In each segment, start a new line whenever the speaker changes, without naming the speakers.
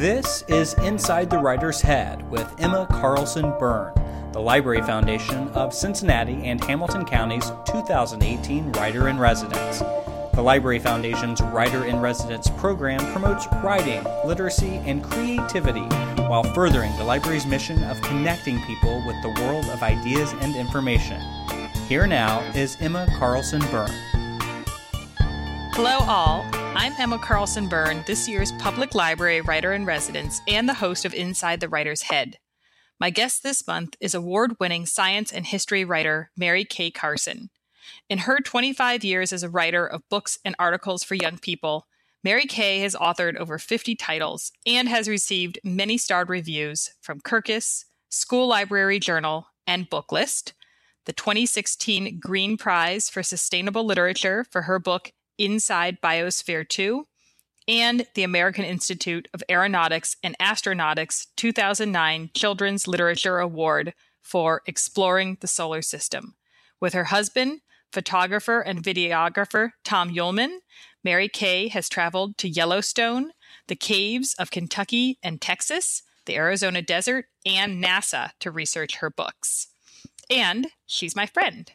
This is Inside the Writer's Head with Emma Carlson Berne, the Library Foundation of Cincinnati and Hamilton County's 2018 Writer in Residence. The Library Foundation's Writer in Residence program promotes writing, literacy, and creativity while furthering the library's mission of connecting people with the world of ideas and information. Here now is Emma Carlson Berne.
Hello, all. I'm Emma Carlson Berne, this year's Public Library Writer in Residence and the host of Inside the Writer's Head. My guest this month is award winning science and history writer Mary Kay Carson. In her 25 years as a writer of books and articles for young people, Mary Kay has authored over 50 titles and has received many starred reviews from Kirkus, School Library Journal, and Booklist, the 2016 Green Prize for Sustainable Literature for her book Inside Biosphere 2, and the American Institute of Aeronautics and Astronautics 2009 Children's Literature Award for Exploring the Solar System. With her husband, photographer and videographer Tom Uhlman, Mary Kay has traveled to Yellowstone, the caves of Kentucky and Texas, the Arizona desert, and NASA to research her books. And she's my friend.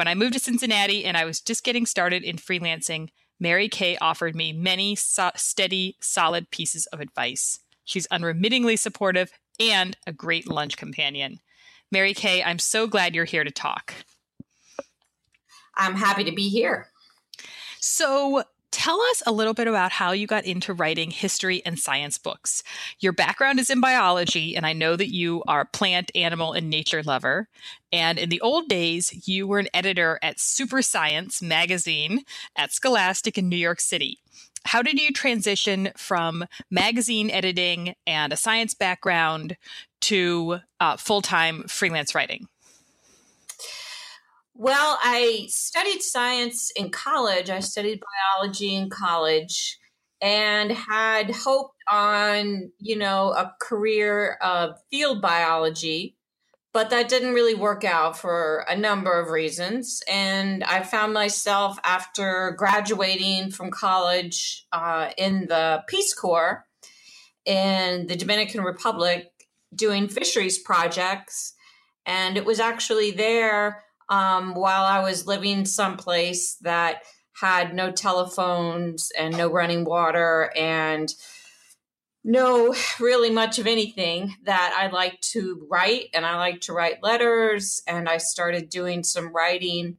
When I moved to Cincinnati and I was just getting started in freelancing, Mary Kay offered me many so- steady, solid pieces of advice. She's unremittingly supportive and a great lunch companion. Mary Kay, I'm so glad you're here to talk.
I'm happy to be here.
So, Tell us a little bit about how you got into writing history and science books. Your background is in biology, and I know that you are a plant, animal, and nature lover. And in the old days, you were an editor at Super Science magazine at Scholastic in New York City. How did you transition from magazine editing and a science background to uh, full time freelance writing?
Well, I studied science in college. I studied biology in college and had hoped on, you know, a career of field biology, but that didn't really work out for a number of reasons. And I found myself after graduating from college uh, in the Peace Corps in the Dominican Republic doing fisheries projects. And it was actually there um, while I was living someplace that had no telephones and no running water and no really much of anything that I like to write and I like to write letters. And I started doing some writing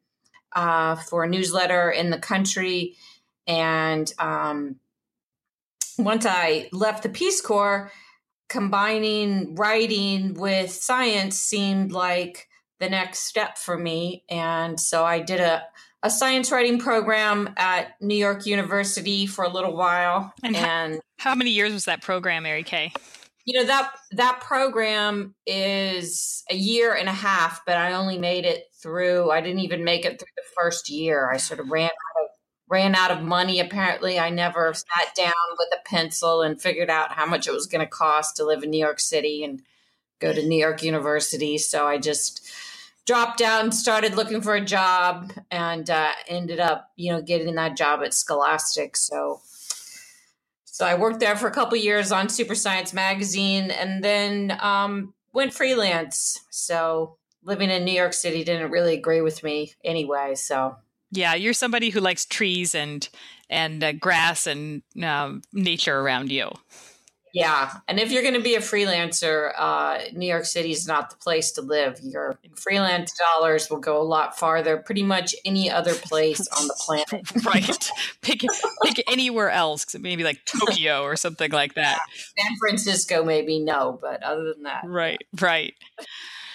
uh, for a newsletter in the country. And um, once I left the Peace Corps combining writing with science seemed like the next step for me. And so I did a, a science writing program at New York University for a little while.
And, and how, how many years was that program, Mary Kay?
You know that that program is a year and a half, but I only made it through. I didn't even make it through the first year. I sort of ran out of ran out of money. Apparently, I never sat down with a pencil and figured out how much it was going to cost to live in New York City and go to New York University. So I just dropped down, started looking for a job and uh, ended up you know getting that job at scholastic. So so i worked there for a couple years on super science magazine and then um, went freelance. So living in new york city didn't really agree with me anyway so.
Yeah you're somebody who likes trees and and uh, grass and um, nature around you
yeah. And if you're going to be a freelancer, uh, New York City is not the place to live. Your freelance dollars will go a lot farther, pretty much any other place on the planet.
right. Pick, pick anywhere else, maybe like Tokyo or something like that.
Yeah. San Francisco, maybe no, but other than that.
Right, right.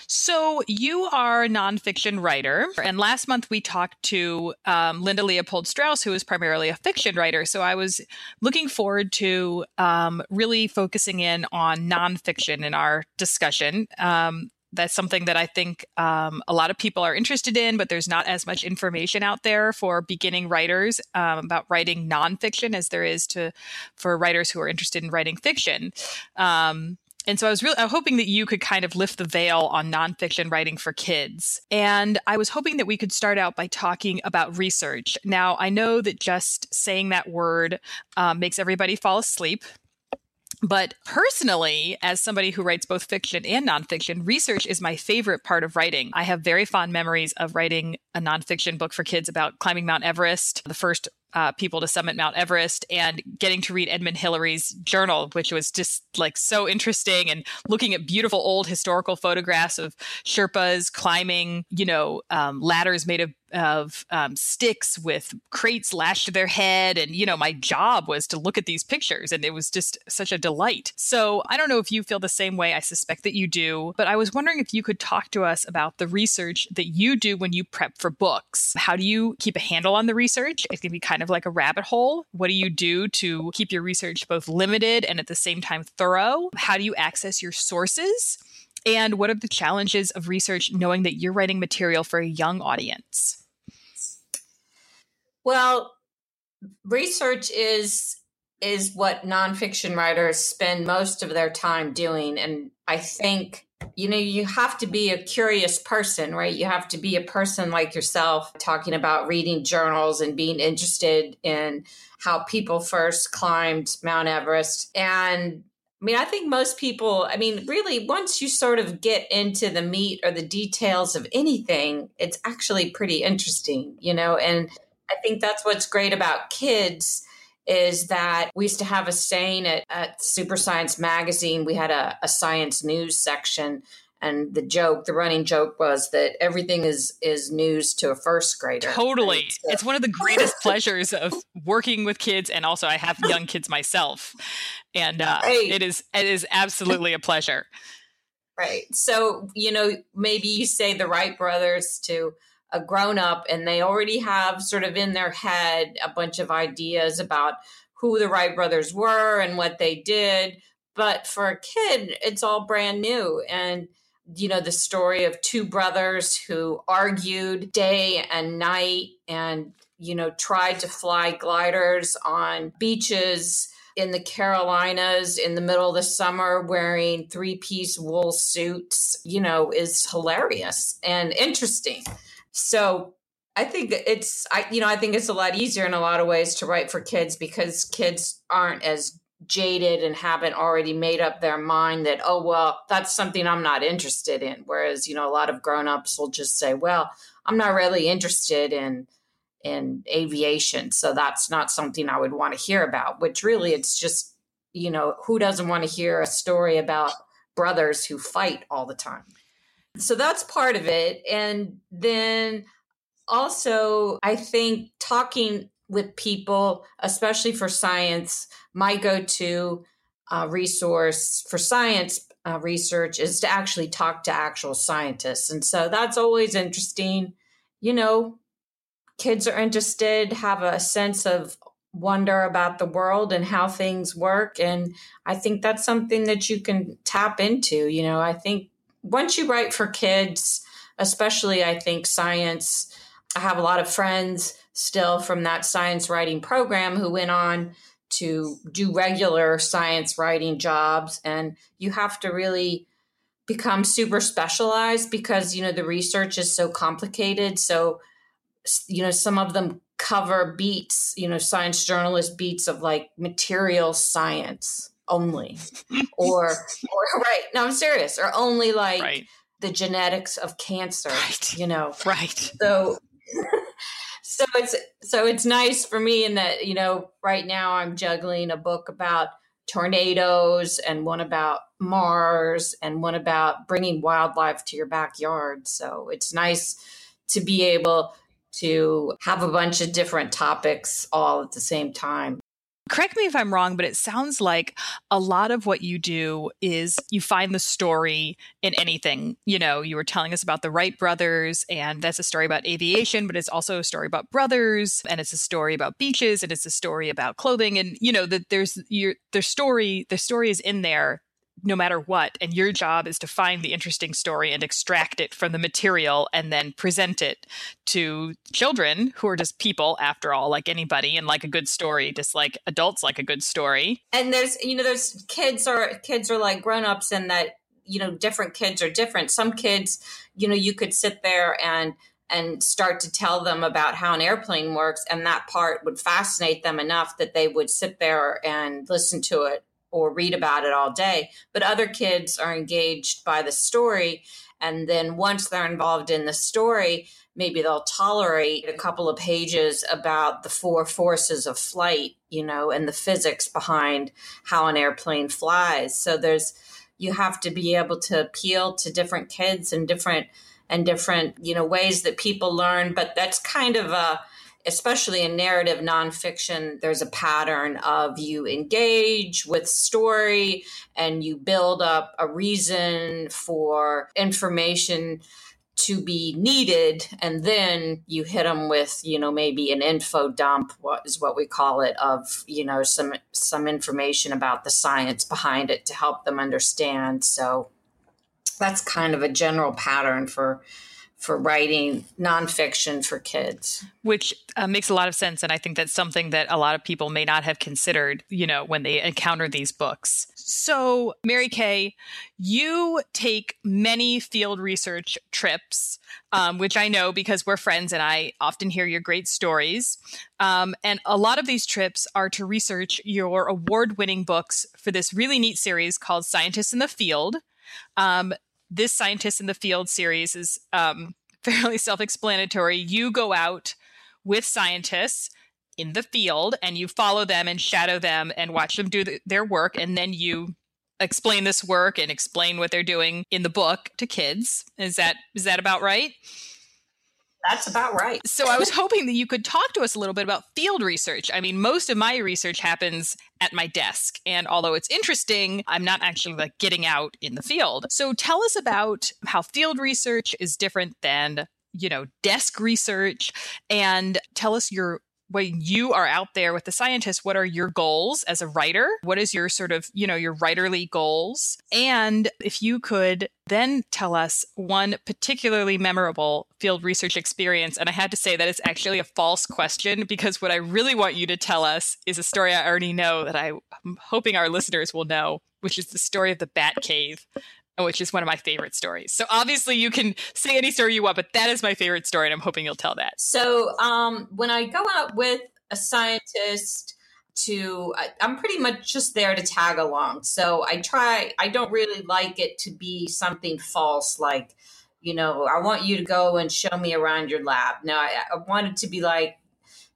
So, you are a nonfiction writer. And last month we talked to um, Linda Leopold Strauss, who is primarily a fiction writer. So, I was looking forward to um, really focusing in on nonfiction in our discussion. Um, that's something that I think um, a lot of people are interested in, but there's not as much information out there for beginning writers um, about writing nonfiction as there is to for writers who are interested in writing fiction. Um, and so I was really I'm hoping that you could kind of lift the veil on nonfiction writing for kids. And I was hoping that we could start out by talking about research. Now, I know that just saying that word um, makes everybody fall asleep. But personally, as somebody who writes both fiction and nonfiction, research is my favorite part of writing. I have very fond memories of writing a nonfiction book for kids about climbing Mount Everest, the first uh, people to summit Mount Everest and getting to read Edmund Hillary's journal, which was just like so interesting and looking at beautiful old historical photographs of Sherpas climbing, you know, um, ladders made of of um, sticks with crates lashed to their head. And, you know, my job was to look at these pictures and it was just such a delight. So I don't know if you feel the same way. I suspect that you do. But I was wondering if you could talk to us about the research that you do when you prep for books. How do you keep a handle on the research? It can be kind of like a rabbit hole. What do you do to keep your research both limited and at the same time thorough? How do you access your sources? And what are the challenges of research knowing that you're writing material for a young audience?
Well, research is is what nonfiction writers spend most of their time doing. And I think, you know, you have to be a curious person, right? You have to be a person like yourself talking about reading journals and being interested in how people first climbed Mount Everest. And I mean, I think most people, I mean, really, once you sort of get into the meat or the details of anything, it's actually pretty interesting, you know? And I think that's what's great about kids is that we used to have a saying at, at Super Science Magazine, we had a, a science news section and the joke the running joke was that everything is is news to a first grader.
Totally. It's one of the greatest pleasures of working with kids and also i have young kids myself. And uh, right. it is it is absolutely a pleasure.
Right. So you know maybe you say the wright brothers to a grown up and they already have sort of in their head a bunch of ideas about who the wright brothers were and what they did but for a kid it's all brand new and you know, the story of two brothers who argued day and night and, you know, tried to fly gliders on beaches in the Carolinas in the middle of the summer wearing three piece wool suits, you know, is hilarious and interesting. So I think it's, I, you know, I think it's a lot easier in a lot of ways to write for kids because kids aren't as jaded and haven't already made up their mind that oh well that's something i'm not interested in. Whereas you know a lot of grown-ups will just say well i'm not really interested in in aviation so that's not something i would want to hear about which really it's just you know who doesn't want to hear a story about brothers who fight all the time so that's part of it and then also i think talking with people, especially for science, my go to uh, resource for science uh, research is to actually talk to actual scientists. And so that's always interesting. You know, kids are interested, have a sense of wonder about the world and how things work. And I think that's something that you can tap into. You know, I think once you write for kids, especially, I think science, I have a lot of friends still from that science writing program who went on to do regular science writing jobs and you have to really become super specialized because you know the research is so complicated. So you know some of them cover beats you know science journalist beats of like material science only or or right no i'm serious or only like right. the genetics of cancer right. you know
right
so so it's so it's nice for me in that you know right now i'm juggling a book about tornadoes and one about mars and one about bringing wildlife to your backyard so it's nice to be able to have a bunch of different topics all at the same time
Correct me if I'm wrong, but it sounds like a lot of what you do is you find the story in anything. You know, you were telling us about the Wright brothers, and that's a story about aviation, but it's also a story about brothers, and it's a story about beaches, and it's a story about clothing, and you know that there's your their story. The story is in there no matter what. And your job is to find the interesting story and extract it from the material and then present it to children who are just people after all, like anybody and like a good story, just like adults like a good story.
And there's, you know, there's kids are kids are like grown-ups and that, you know, different kids are different. Some kids, you know, you could sit there and and start to tell them about how an airplane works and that part would fascinate them enough that they would sit there and listen to it or read about it all day. But other kids are engaged by the story. And then once they're involved in the story, maybe they'll tolerate a couple of pages about the four forces of flight, you know, and the physics behind how an airplane flies. So there's, you have to be able to appeal to different kids and different and different you know ways that people learn but that's kind of a especially in narrative nonfiction there's a pattern of you engage with story and you build up a reason for information to be needed and then you hit them with you know maybe an info dump what is what we call it of you know some some information about the science behind it to help them understand. So that's kind of a general pattern for for writing nonfiction for kids.
Which uh, makes a lot of sense. And I think that's something that a lot of people may not have considered, you know, when they encounter these books. So, Mary Kay, you take many field research trips, um, which I know because we're friends and I often hear your great stories. Um, and a lot of these trips are to research your award winning books for this really neat series called Scientists in the Field. Um, this scientist in the field series is um, fairly self-explanatory. You go out with scientists in the field and you follow them and shadow them and watch them do the, their work and then you explain this work and explain what they're doing in the book to kids. Is that is that about right
that's about right.
So I was hoping that you could talk to us a little bit about field research. I mean, most of my research happens at my desk, and although it's interesting, I'm not actually like getting out in the field. So tell us about how field research is different than you know desk research and tell us your when you are out there with the scientists, what are your goals as a writer? What is your sort of, you know, your writerly goals? And if you could then tell us one particularly memorable field research experience. And I had to say that it's actually a false question because what I really want you to tell us is a story I already know that I'm hoping our listeners will know, which is the story of the Bat Cave which is one of my favorite stories. So obviously you can say any story you want, but that is my favorite story, and I'm hoping you'll tell that.
So um, when I go out with a scientist to I, i'm pretty much just there to tag along so i try i don't really like it to be something false like you know i want you to go and show me around your lab no i, I want it to be like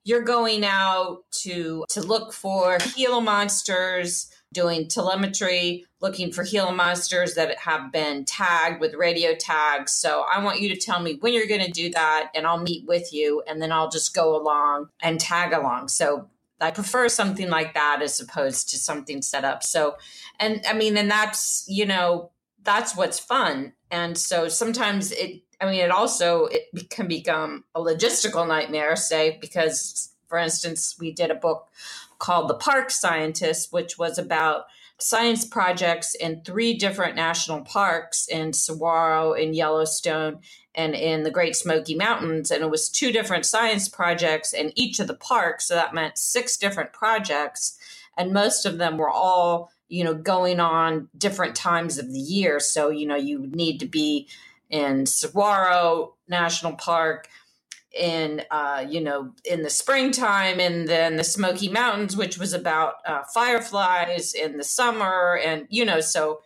you're going out to to look for gila monsters doing telemetry, looking for Gila monsters that have been tagged with radio tags. So I want you to tell me when you're going to do that, and I'll meet with you, and then I'll just go along and tag along. So I prefer something like that as opposed to something set up. So, and I mean, and that's, you know, that's what's fun. And so sometimes it, I mean, it also it can become a logistical nightmare, say, because, for instance, we did a book called The Park Scientist, which was about science projects in three different national parks in Saguaro, in Yellowstone, and in the Great Smoky Mountains. And it was two different science projects in each of the parks. So that meant six different projects. And most of them were all, you know, going on different times of the year. So, you know, you need to be in Saguaro National Park in uh, you know in the springtime and then the smoky mountains which was about uh, fireflies in the summer and you know so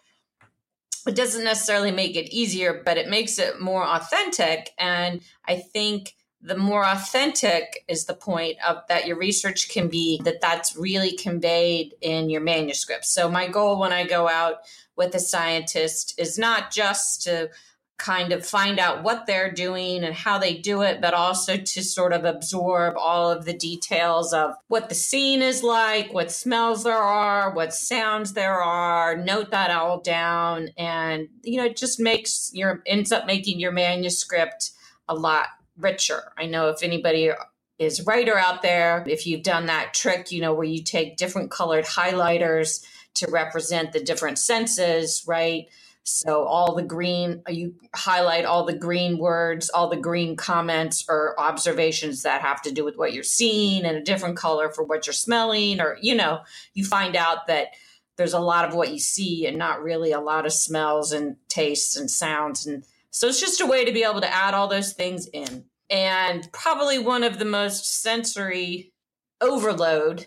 it doesn't necessarily make it easier but it makes it more authentic and i think the more authentic is the point of that your research can be that that's really conveyed in your manuscript. So my goal when i go out with a scientist is not just to kind of find out what they're doing and how they do it, but also to sort of absorb all of the details of what the scene is like, what smells there are, what sounds there are, note that all down. And, you know, it just makes your, ends up making your manuscript a lot richer. I know if anybody is writer out there, if you've done that trick, you know, where you take different colored highlighters to represent the different senses, right? So all the green, you highlight all the green words, all the green comments or observations that have to do with what you're seeing and a different color for what you're smelling, or, you know, you find out that there's a lot of what you see and not really a lot of smells and tastes and sounds. And so it's just a way to be able to add all those things in. And probably one of the most sensory overload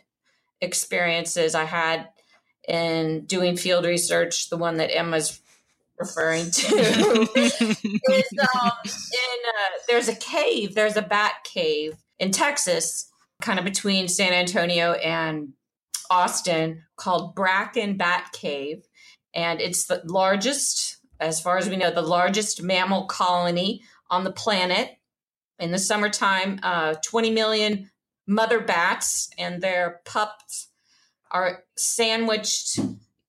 experiences I had in doing field research, the one that Emma's referring to, is um, in uh, there's a cave, there's a bat cave in Texas, kind of between San Antonio and Austin, called Bracken Bat Cave, and it's the largest, as far as we know, the largest mammal colony on the planet. In the summertime, uh, 20 million mother bats and their pups are sandwiched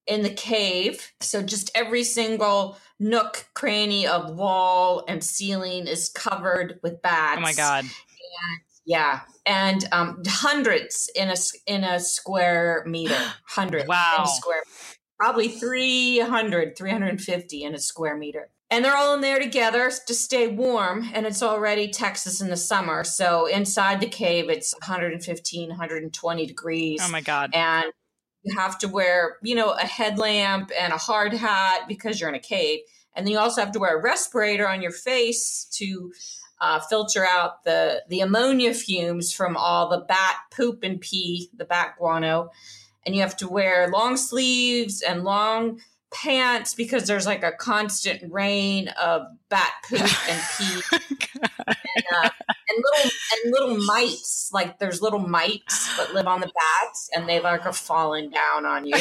in the cave. So just every single nook, cranny of wall and ceiling is covered with bats.
Oh my god!
And, yeah, and um, hundreds in a in a square meter. Hundreds.
wow.
In a square. Probably 300, 350 in a square meter. And they're all in there together to stay warm. And it's already Texas in the summer. So inside the cave, it's 115, 120 degrees.
Oh my God.
And you have to wear, you know, a headlamp and a hard hat because you're in a cave. And then you also have to wear a respirator on your face to uh, filter out the, the ammonia fumes from all the bat poop and pee, the bat guano. And you have to wear long sleeves and long pants because there's like a constant rain of bat poop and pee. And, uh, and little and little mites like there's little mites that live on the bats and they like are falling down on you.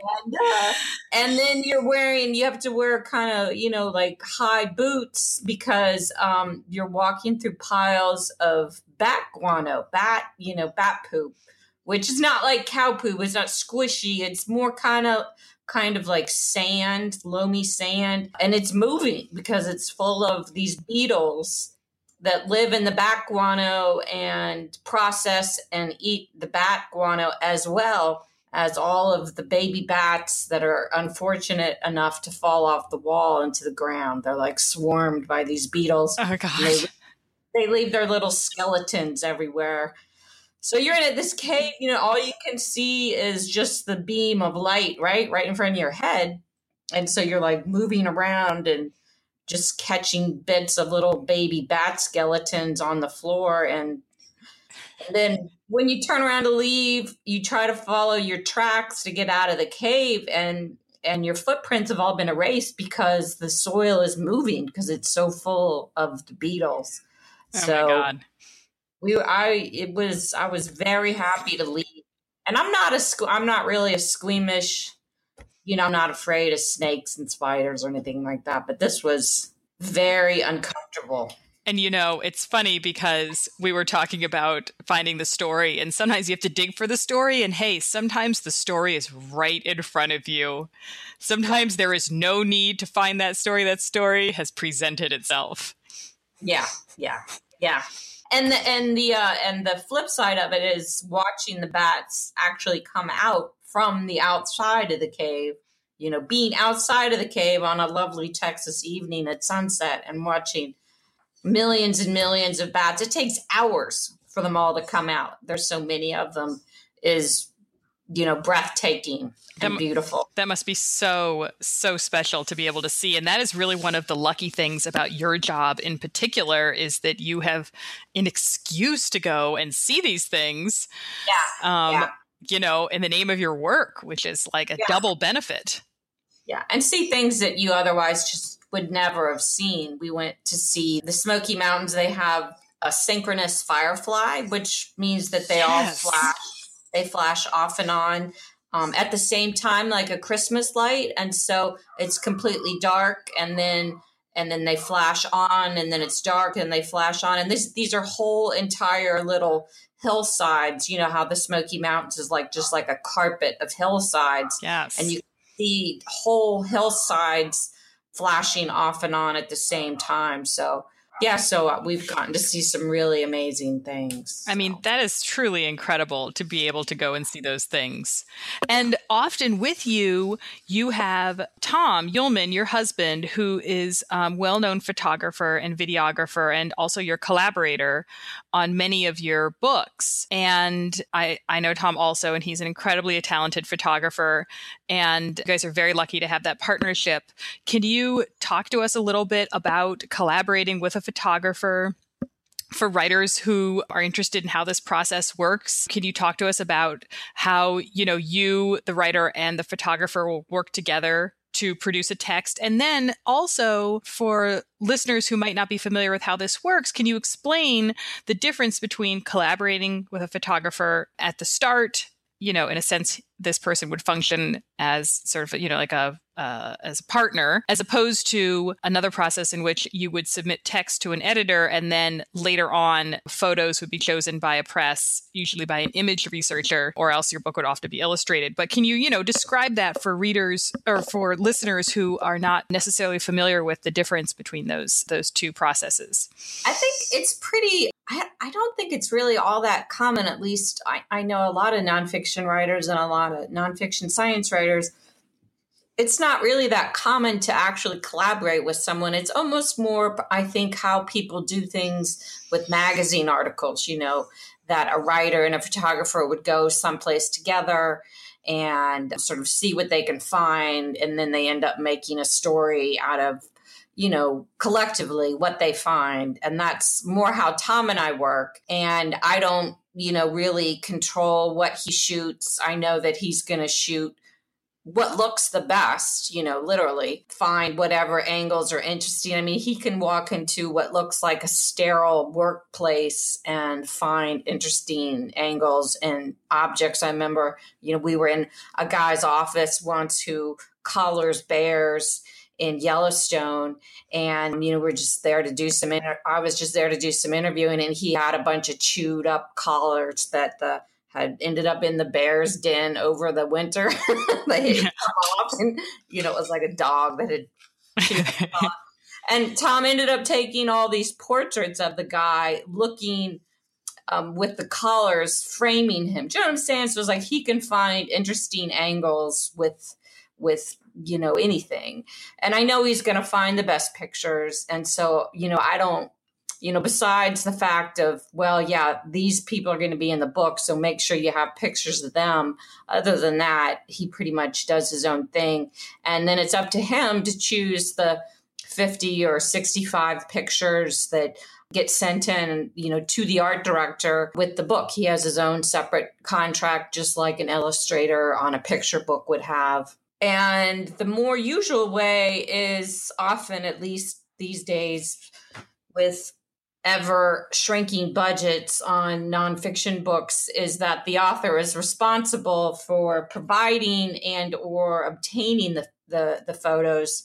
And, uh, and then you're wearing you have to wear kind of you know like high boots because um, you're walking through piles of bat guano bat you know bat poop which is not like cow poop it's not squishy it's more kind of kind of like sand loamy sand and it's moving because it's full of these beetles that live in the bat guano and process and eat the bat guano as well as all of the baby bats that are unfortunate enough to fall off the wall into the ground. They're like swarmed by these beetles.
Oh gosh.
They, they, leave their little skeletons everywhere. So you're in this cave, you know, all you can see is just the beam of light, right? Right in front of your head. And so you're like moving around and just catching bits of little baby bat skeletons on the floor and and then when you turn around to leave, you try to follow your tracks to get out of the cave and and your footprints have all been erased because the soil is moving because it's so full of the beetles.
Oh
so
my god.
We I it was I was very happy to leave. And I'm not a I'm not really a squeamish, you know, I'm not afraid of snakes and spiders or anything like that, but this was very uncomfortable.
And you know, it's funny because we were talking about finding the story, and sometimes you have to dig for the story. And hey, sometimes the story is right in front of you. Sometimes there is no need to find that story. That story has presented itself.
Yeah, yeah, yeah. And the and the uh, and the flip side of it is watching the bats actually come out from the outside of the cave. You know, being outside of the cave on a lovely Texas evening at sunset and watching millions and millions of bats. It takes hours for them all to come out. There's so many of them is you know breathtaking and
That-
beautiful.
That must be so, so special to be able to see. And that is really one of the lucky things about your job in particular is that you have an excuse to go and see these things.
Yeah.
Um,
Yeah.
You know, in the name of your work, which is like a
Yeah.
double benefit.
Yeah, and see things that you otherwise just would never have seen. We went to see the Smoky Mountains. They have a synchronous firefly, which means that they
Yes.
all flash. They flash off and on um, at the same time, like a Christmas light, and so it's completely dark, and then and then they flash on, and then it's dark, and they flash on, and this these are whole entire little hillsides. You know how the Smoky Mountains is like just like a carpet of hillsides
Yes.
and you see whole hillsides flashing off and on at the same time. So yeah, so uh, we've gotten to see some really amazing things.
I mean, that is truly incredible to be able to go and see those things. And often with you, you have Tom Uhlman, your husband, who is um, well-known photographer and videographer, and also your collaborator on many of your books. And I, I know Tom also, and he's an incredibly talented photographer. And you guys are very lucky to have that partnership. Can you talk to us a little bit about collaborating with a photographer? for writers who are interested in how this process works can you talk to us about how you know you the writer and the photographer will work together to produce a text. And then also for listeners who might not be familiar with how this works can you explain the difference between collaborating with a photographer at the start you know, in a sense, this person would function as sort of, you know, like a uh, as a partner, as opposed to another process in which you would submit text to an editor, and then later on, photos would be chosen by a press, usually by an image researcher, or else your book would often be illustrated. But can you, you know, describe that for readers or for listeners who are not necessarily familiar with the difference between those those two processes?
I think it's pretty I, I don't think it's really all that common. At least I, I know a lot of nonfiction writers and a lot of nonfiction science writers. It's not really that common to actually collaborate with someone. It's almost more, I think, how people do things with magazine articles, you know, that a writer and a photographer would go someplace together and sort of see what they can find. And then they end up making a story out of you know, collectively what they find. And that's more how Tom and I work. And I don't, you know, really control what he shoots. I know that he's going to shoot what looks the best, you know, literally find whatever angles are interesting. I mean, he can walk into what looks like a sterile workplace and find interesting angles and objects. I remember, you know, we were in a guy's office once who collars bears in Yellowstone. And, you know, we're just there to do some, inter- I was just there to do some interviewing and he had a bunch of chewed up collars that the, had ended up in the bear's den over the winter. they come off and, you know, it was like a dog that had And Tom ended up taking all these portraits of the guy looking um, with the collars framing him. Do you know what I'm saying? So it was like he can find interesting angles with with you know anything. And i know he's going to find the best pictures. And so you know i don't you know besides the fact of well yeah these people are going to be in the book so make sure you have pictures of them. Other than that he pretty much does his own thing. And then it's up to him to choose the 50 or 65 pictures that get sent in you know to the art director with the book. He has his own separate contract just like an illustrator on a picture book would have and the more usual way is often, at least these days, with ever shrinking budgets on nonfiction books is that the author is responsible for providing and or obtaining the, the, the photos.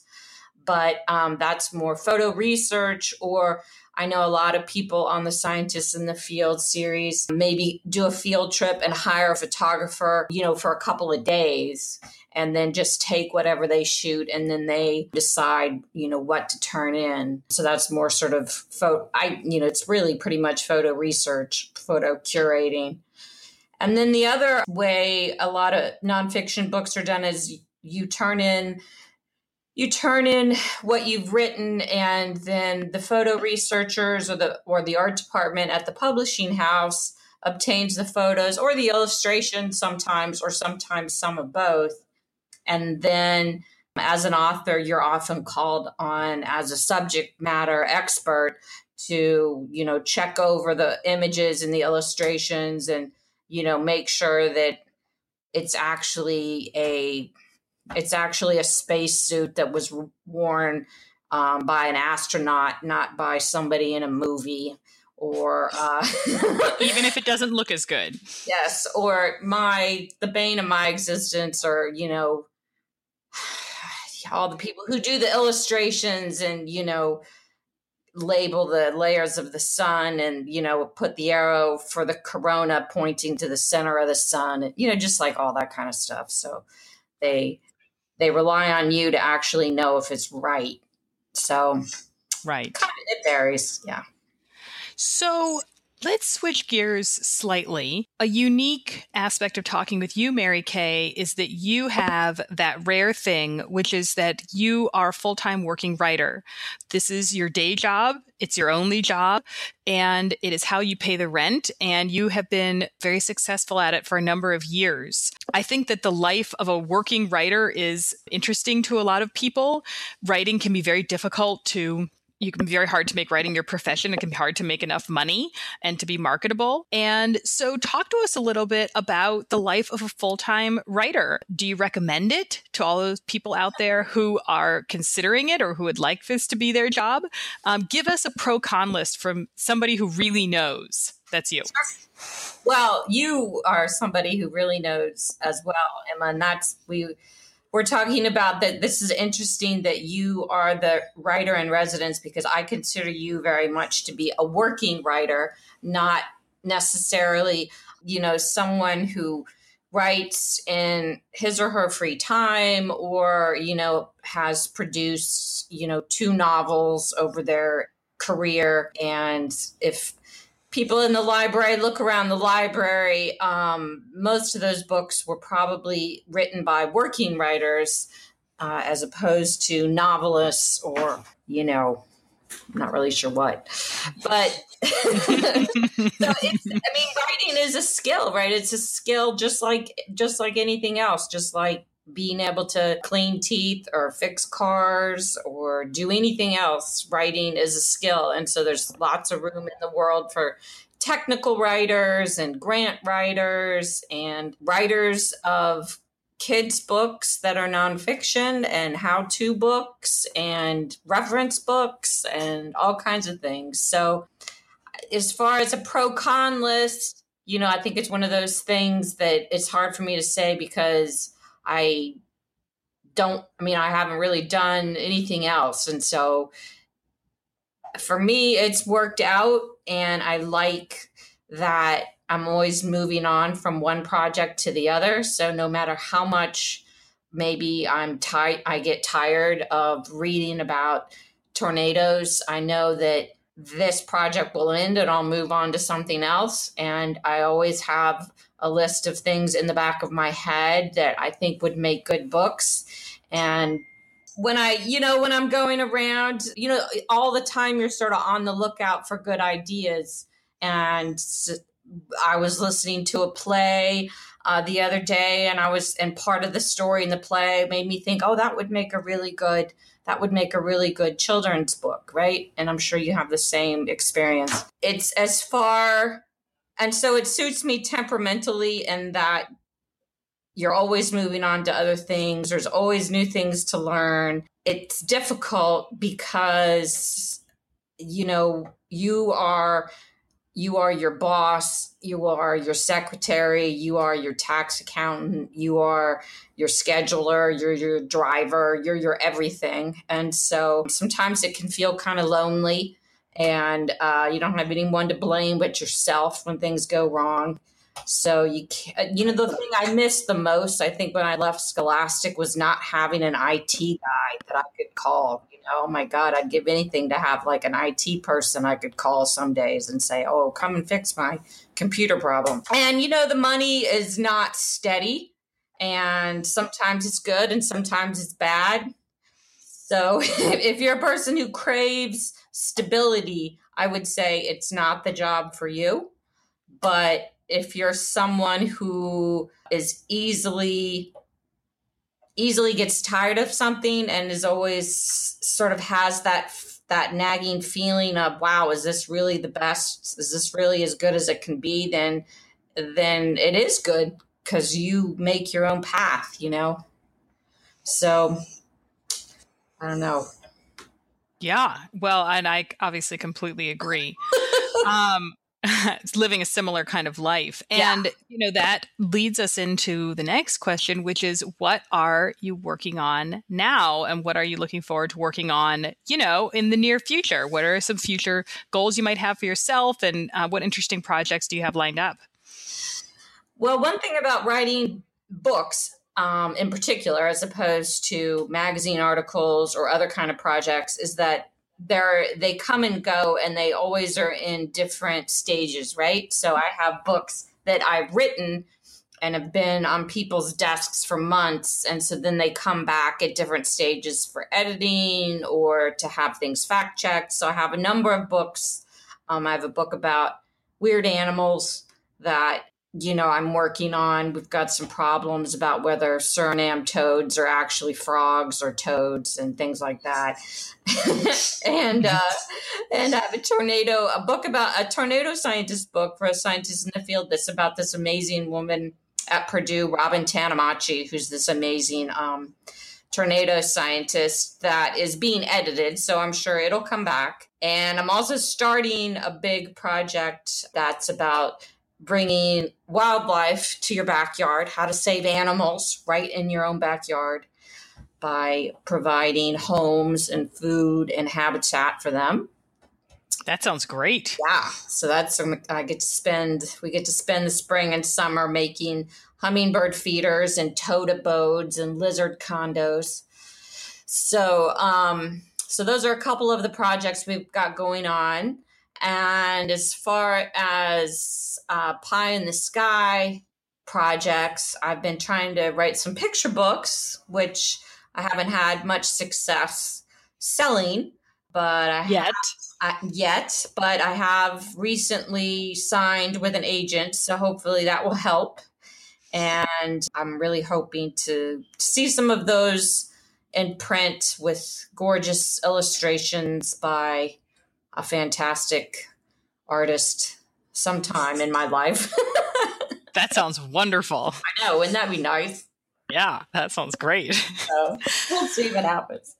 But um, that's more photo research or i know a lot of people on the scientists in the field series maybe do a field trip and hire a photographer you know for a couple of days and then just take whatever they shoot and then they decide you know what to turn in. So that's more sort of photo i you know it's really pretty much photo research photo curating. And then the other way a lot of nonfiction books are done is you turn in you turn in what you've written and then the photo researchers or the or the art department at the publishing house obtains the photos or the illustrations sometimes or sometimes some of both and then as an author, you're often called on as a subject matter expert to, you know, check over the images and the illustrations and, you know, make sure that it's actually a it's actually a spacesuit that was worn um, by an astronaut, not by somebody in a movie or uh,
even if it doesn't look as good.
Yes, or my the bane of my existence, or you know, all the people who do the illustrations and you know label the layers of the sun and you know put the arrow for the corona pointing to the center of the sun you know just like all that kind of stuff. So they they rely on you to actually know if it's right. So
right.
it varies yeah.
So Let's switch gears slightly. A unique aspect of talking with you, Mary Kay, is that you have that rare thing, which is that you are a full time working writer. This is your day job, it's your only job, and it is how you pay the rent. And you have been very successful at it for a number of years. I think that the life of a working writer is interesting to a lot of people. Writing can be very difficult to you can be very hard to make writing your profession. It can be hard to make enough money and to be marketable. And so, talk to us a little bit about the life of a full time writer. Do you recommend it to all those people out there who are considering it or who would like this to be their job? Um, give us a pro con list from somebody who really knows. That's you.
Well, you are somebody who really knows as well, Emma, and that's we we're talking about that this is interesting that you are the writer in residence because I consider you very much to be a working writer, not necessarily, you know, someone who writes in his or her free time or, you know, has produced, you know, two novels over their career. And if people in the library look around the library um, most of those books were probably written by working writers uh, as opposed to novelists or you know I'm not really sure what. But so i mean writing is a skill right? It's a skill just like just like anything else just like being able to clean teeth or fix cars or do anything else, writing is a skill. And so there's lots of room in the world for technical writers and grant writers and writers of kids' books that are nonfiction and how to books and reference books and all kinds of things. So, as far as a pro con list, you know, I think it's one of those things that it's hard for me to say because I don't, I mean, I haven't really done anything else. And so for me, it's worked out. And I like that I'm always moving on from one project to the other. So no matter how much maybe I'm tired, I get tired of reading about tornadoes, I know that this project will end and I'll move on to something else. And I always have a list of things in the back of my head that I think would make good books. And when I, you know, when I'm going around, you know, all the time you're sort of on the lookout for good ideas. And I was listening to a play uh, the other day, and I was, and part of the story in the play made me think, oh, that would make a really good, that would make a really good children's book, right? And I'm sure you have the same experience. It's as far and so it suits me temperamentally in that you're always moving on to other things. There's always new things to learn. It's difficult because you know you are you are your boss you are your secretary you are your tax accountant you are your scheduler you're your driver you're your everything. And so sometimes it can feel kind of lonely and uh, you don't have anyone to blame but yourself when things go wrong. So you uh, you know the thing I missed the most I think when I left Scholastic was not having an IT guy that I could call. You know, oh my God, I'd give anything to have like an IT person I could call some days and say, "Oh, come and fix my computer problem." And you know, the money is not steady, and sometimes it's good and sometimes it's bad. So if you're a person who craves stability, I would say it's not the job for you. But if you're someone who is easily easily gets tired of something and is always sort of has that that nagging feeling of wow is this really the best? Is this really as good as it can be? then then it is good because you make your own path you know? So i don't know
yeah. Well, and I obviously completely agree. um, it's living a similar kind of life. And, yeah. you know, that leads us into the next question, which is what are you working on now? And what are you looking forward to working on, you know, in the near future? What are some future goals you might have for yourself? And uh, what interesting projects do you have lined up?
Well, one thing about writing books um, in particular, as opposed to magazine articles or other kind of projects, is that they're they come and go, and they always are in different stages, right? So I have books that I've written and have been on people's desks for months, and so then they come back at different stages for editing or to have things fact checked. So I have a number of books. Um, I have a book about weird animals that you know, I'm working on. We've got some problems about whether Suriname toads are actually frogs or toads and things like that. and uh, and I have a tornado, a book about a tornado scientist book for a scientist in the field that's about this amazing woman at Purdue, Robin Tanamachi, who's this amazing um, tornado scientist that is being edited. So I'm sure it'll come back. And I'm also starting a big project that's about bringing wildlife to your backyard, how to save animals right in your own backyard by providing homes and food and habitat for them.
That sounds great.
Yeah. So that's I get to spend we get to spend the spring and summer making hummingbird feeders and toad abodes and lizard condos. So um so those are a couple of the projects we've got going on. And as far as uh, Pie in the Sky projects, I've been trying to write some picture books, which I haven't had much success selling, but I
yet.
Have, uh, yet, but I have recently signed with an agent, so hopefully that will help. And I'm really hoping to see some of those in print with gorgeous illustrations by a fantastic artist sometime in my life.
that sounds wonderful.
I know, wouldn't that be nice?
Yeah, that sounds great.
So we'll see what happens.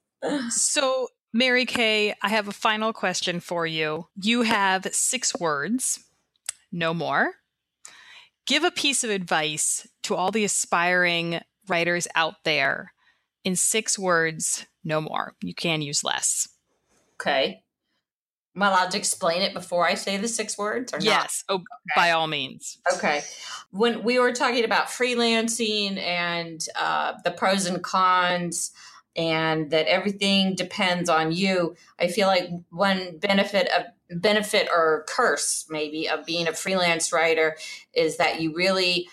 So, Mary Kay, I have a final question for you. You have six words, no more. Give a piece of advice to all the aspiring writers out there in six words, no more. You can use less.
Okay. Am I allowed to explain it before I say the six words or
yes.
not?
Oh, okay. by all means.
Okay. When we were talking about freelancing and uh, the pros and cons, and that everything depends on you, I feel like one benefit of benefit or curse maybe of being a freelance writer is that you really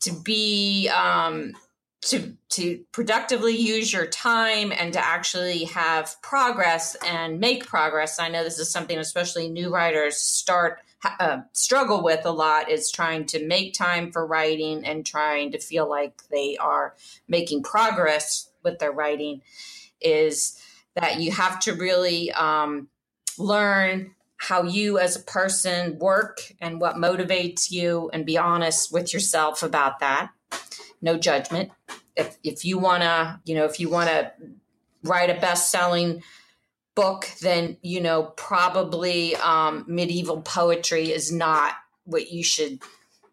to be um, to to productively use your time and to actually have progress and make progress. I know this is something especially new writers start uh, struggle with a lot is trying to make time for writing and trying to feel like they are making progress with their writing. Is that you have to really um, learn how you as a person work and what motivates you and be honest with yourself about that no judgment. If if you wanna, you know, if you wanna write a best selling book, then you know probably um, medieval poetry is not what you should.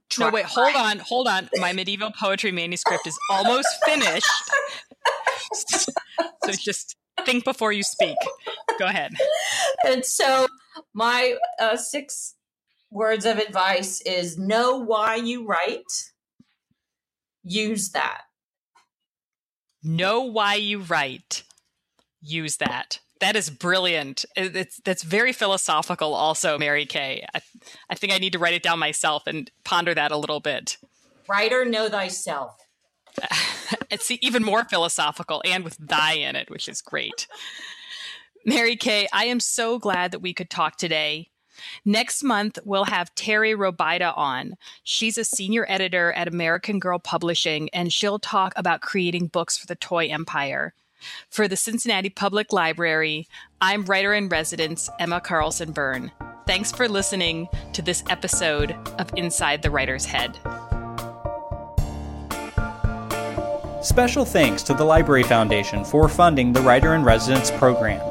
Try. No, wait, hold on, hold on. My medieval poetry manuscript is almost finished. so just think before you speak. Go ahead.
And so my uh, six words of advice is know why you write use that.
Know why you write. Use that. That is brilliant. It's that's very philosophical, also, Mary Kay. I, I think I need to write it down myself and ponder that a little bit.
Writer, know thyself.
it's even more philosophical and with thy in it, which is great. Mary Kay, I am so glad that we could talk today. Next month, we'll have Terry Robida on. She's a senior editor at American Girl Publishing, and she'll talk about creating books for the toy empire. For the Cincinnati Public Library, I'm writer in residence Emma Carlson Berne. Thanks for listening to this episode of Inside the Writer's Head.
Special thanks to the Library Foundation for funding the Writer in Residence program.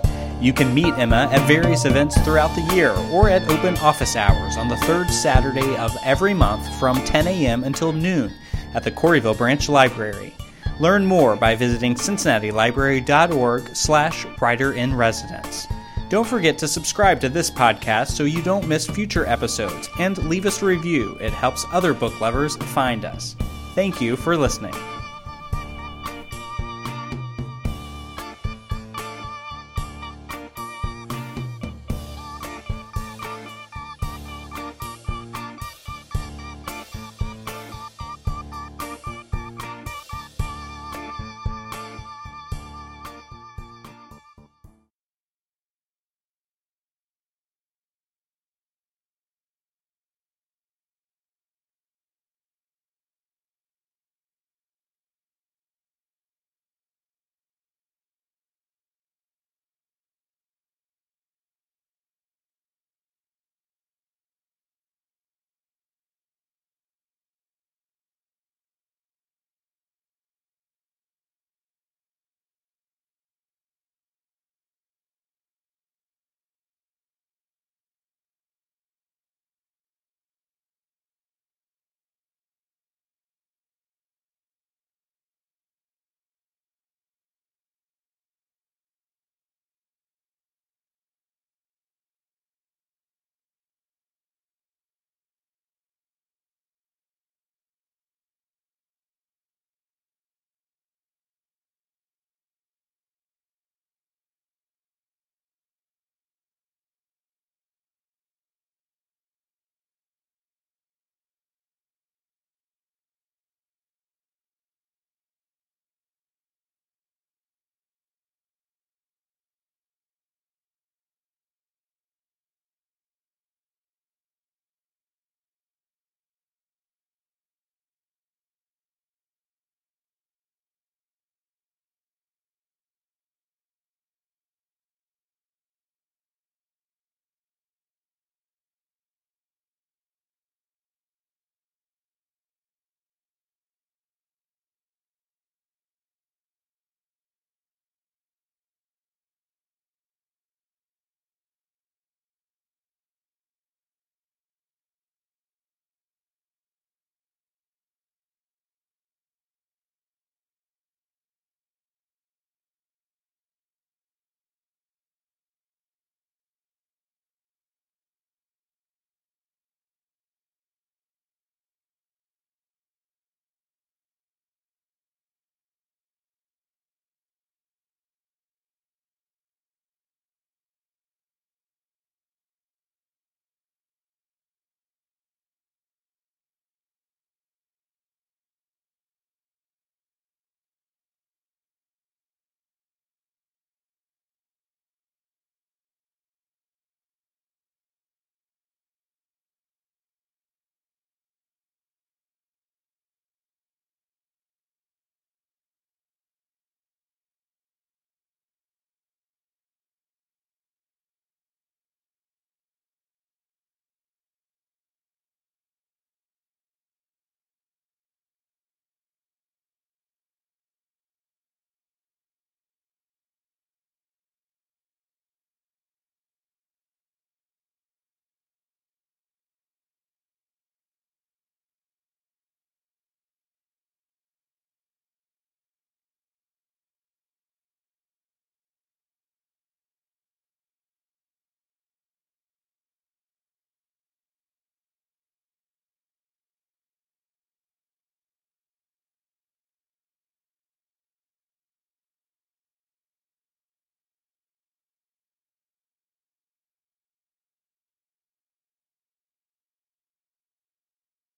You can meet Emma at various events throughout the year or at open office hours on the third Saturday of every month from 10 a.m. until noon at the Corryville Branch Library. Learn more by visiting cincinnatilibrary.org slash writer in residence. Don't forget to subscribe to this podcast so you don't miss future episodes and leave us a review. It helps other book lovers find us. Thank you for listening.